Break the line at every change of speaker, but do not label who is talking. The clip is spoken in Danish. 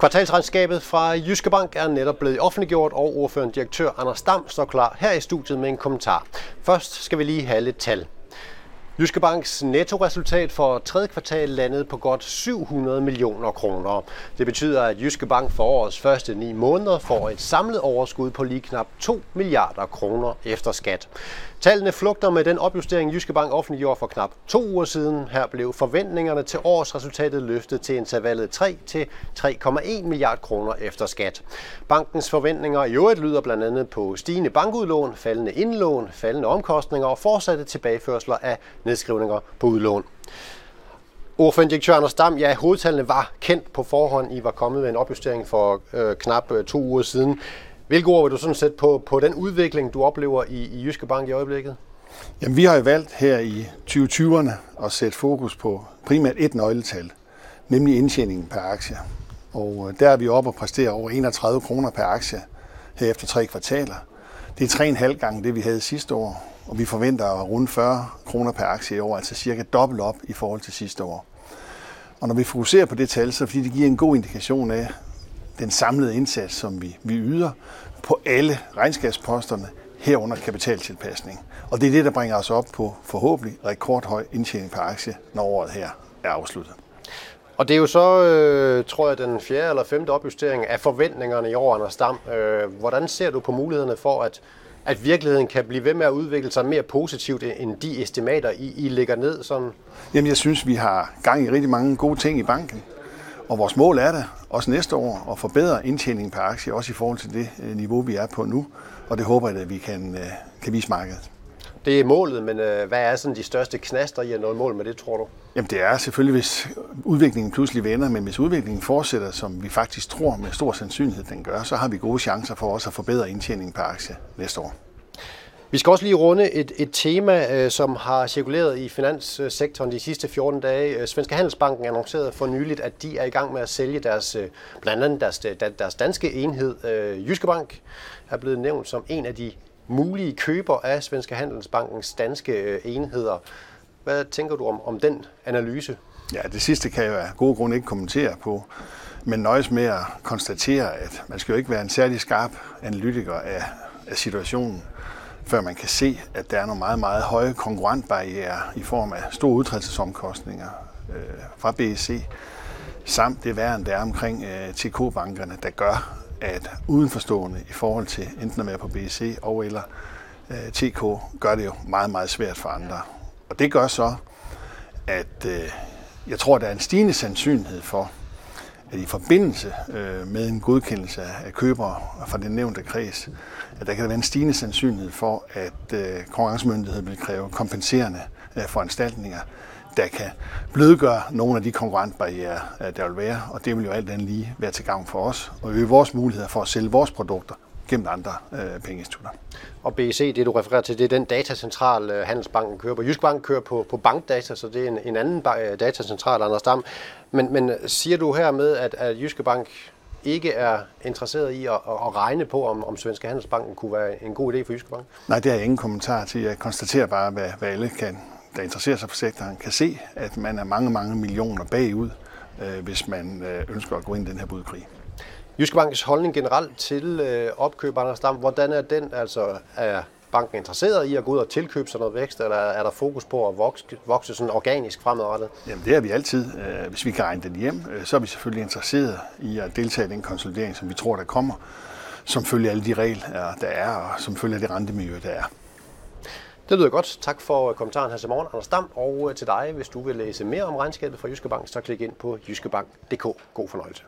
Kvartalsregnskabet fra Jyske Bank er netop blevet offentliggjort, og ordførende direktør Anders Dam står klar her i studiet med en kommentar. Først skal vi lige have lidt tal. Jyske Banks nettoresultat for tredje kvartal landede på godt 700 millioner kroner. Det betyder, at Jyske Bank for årets første ni måneder får et samlet overskud på lige knap 2 milliarder kroner efter skat. Tallene flugter med den opjustering, Jyske Bank offentliggjorde for knap to uger siden. Her blev forventningerne til årsresultatet løftet til intervallet 3 til 3,1 milliard kroner efter skat. Bankens forventninger i øvrigt lyder blandt andet på stigende bankudlån, faldende indlån, faldende omkostninger og fortsatte tilbageførsler af nedskrivninger på udlån. Ordførende direktør Anders Dam, ja, hovedtallene var kendt på forhånd. I var kommet med en opjustering for øh, knap øh, to uger siden. Hvilke ord vil du sådan sætte på, på den udvikling, du oplever i, i Jyske Bank i øjeblikket?
Jamen, vi har jo valgt her i 2020'erne at sætte fokus på primært et nøgletal, nemlig indtjeningen per aktie. Og øh, der er vi oppe og præsterer over 31 kroner per aktie her efter tre kvartaler. Det er 3,5 gange det, vi havde sidste år, og vi forventer at runde 40 kroner per aktie i år, altså cirka dobbelt op i forhold til sidste år. Og når vi fokuserer på det tal, så fordi det giver en god indikation af den samlede indsats, som vi, vi yder på alle regnskabsposterne, herunder kapitaltilpasning. Og det er det, der bringer os op på forhåbentlig rekordhøj indtjening per aktie, når året her er afsluttet.
Og det er jo så, øh, tror jeg, den fjerde eller femte opjustering af forventningerne i år, Anders Dam. Øh, hvordan ser du på mulighederne for, at at virkeligheden kan blive ved med at udvikle sig mere positivt end de estimater, I, I lægger ned? Sådan?
Jamen, jeg synes, vi har gang i rigtig mange gode ting i banken. Og vores mål er det også næste år at forbedre indtjeningen per aktie, også i forhold til det øh, niveau, vi er på nu. Og det håber jeg, at vi kan, øh, kan vise markedet.
Det er målet, men øh, hvad er sådan de største knaster i at nå mål med det, tror du?
Jamen det er selvfølgelig, hvis udviklingen pludselig vender, men hvis udviklingen fortsætter, som vi faktisk tror med stor sandsynlighed, den gør, så har vi gode chancer for også at forbedre indtjeningen per aktie næste år.
Vi skal også lige runde et, et tema, øh, som har cirkuleret i finanssektoren de sidste 14 dage. Øh, Svenska Handelsbanken annoncerede for nyligt, at de er i gang med at sælge deres, øh, blandt andet deres, deres danske enhed. Jyske Bank er blevet nævnt som en af de mulige køber af Svenske Handelsbankens danske øh, enheder. Hvad tænker du om, om den analyse?
Ja, det sidste kan jeg af gode grunde ikke kommentere på, men nøjes med at konstatere, at man skal jo ikke være en særlig skarp analytiker af, af situationen før man kan se, at der er nogle meget, meget høje konkurrentbarriere i form af store udtrædelsesomkostninger øh, fra BSC, samt det værende, der er omkring øh, TK-bankerne, der gør, at udenforstående i forhold til enten at være på BC og eller øh, TK, gør det jo meget, meget svært for andre. Og det gør så, at øh, jeg tror, der er en stigende sandsynlighed for, at i forbindelse øh, med en godkendelse af købere fra den nævnte kreds, at der kan være en stigende sandsynlighed for, at øh, konkurrencemyndigheden vil kræve kompenserende øh, foranstaltninger, der kan blødgøre nogle af de konkurrentbarriere, der vil være, og det vil jo alt andet lige være til gavn for os, og øge vores muligheder for at sælge vores produkter gennem andre øh, pengeinstitutter.
Og BEC, det du refererer til, det er den datacentral, øh, Handelsbanken kører på. Jysk Bank kører på, på bankdata, så det er en, en anden øh, datacentral, Anders Dam. Men, men siger du her med, at, at Jyske Bank ikke er interesseret i at, at regne på, om, om Svenska Handelsbanken kunne være en god idé for Jyske Bank?
Nej, det har jeg ingen kommentar til. Jeg konstaterer bare, hvad, hvad alle kan, der interesserer sig for sektoren, kan se, at man er mange, mange millioner bagud, øh, hvis man øh, ønsker at gå ind i den her budkrig.
Jyske Banks holdning generelt til øh, opkøb, Anders Dam, hvordan er den? Altså, er banken interesseret i at gå ud og tilkøbe sig noget vækst, eller er der fokus på at vokse, vokse sådan organisk fremadrettet?
Jamen det er vi altid. Hvis vi kan regne den hjem, så er vi selvfølgelig interesseret i at deltage i den konsolidering, som vi tror, der kommer, som følger alle de regler, der er, og som følger det rentemiljø, der er.
Det lyder godt. Tak for øh, kommentaren her til morgen, Anders Dam. Og øh, til dig, hvis du vil læse mere om regnskabet fra Jyske Bank, så klik ind på jyskebank.dk. God fornøjelse.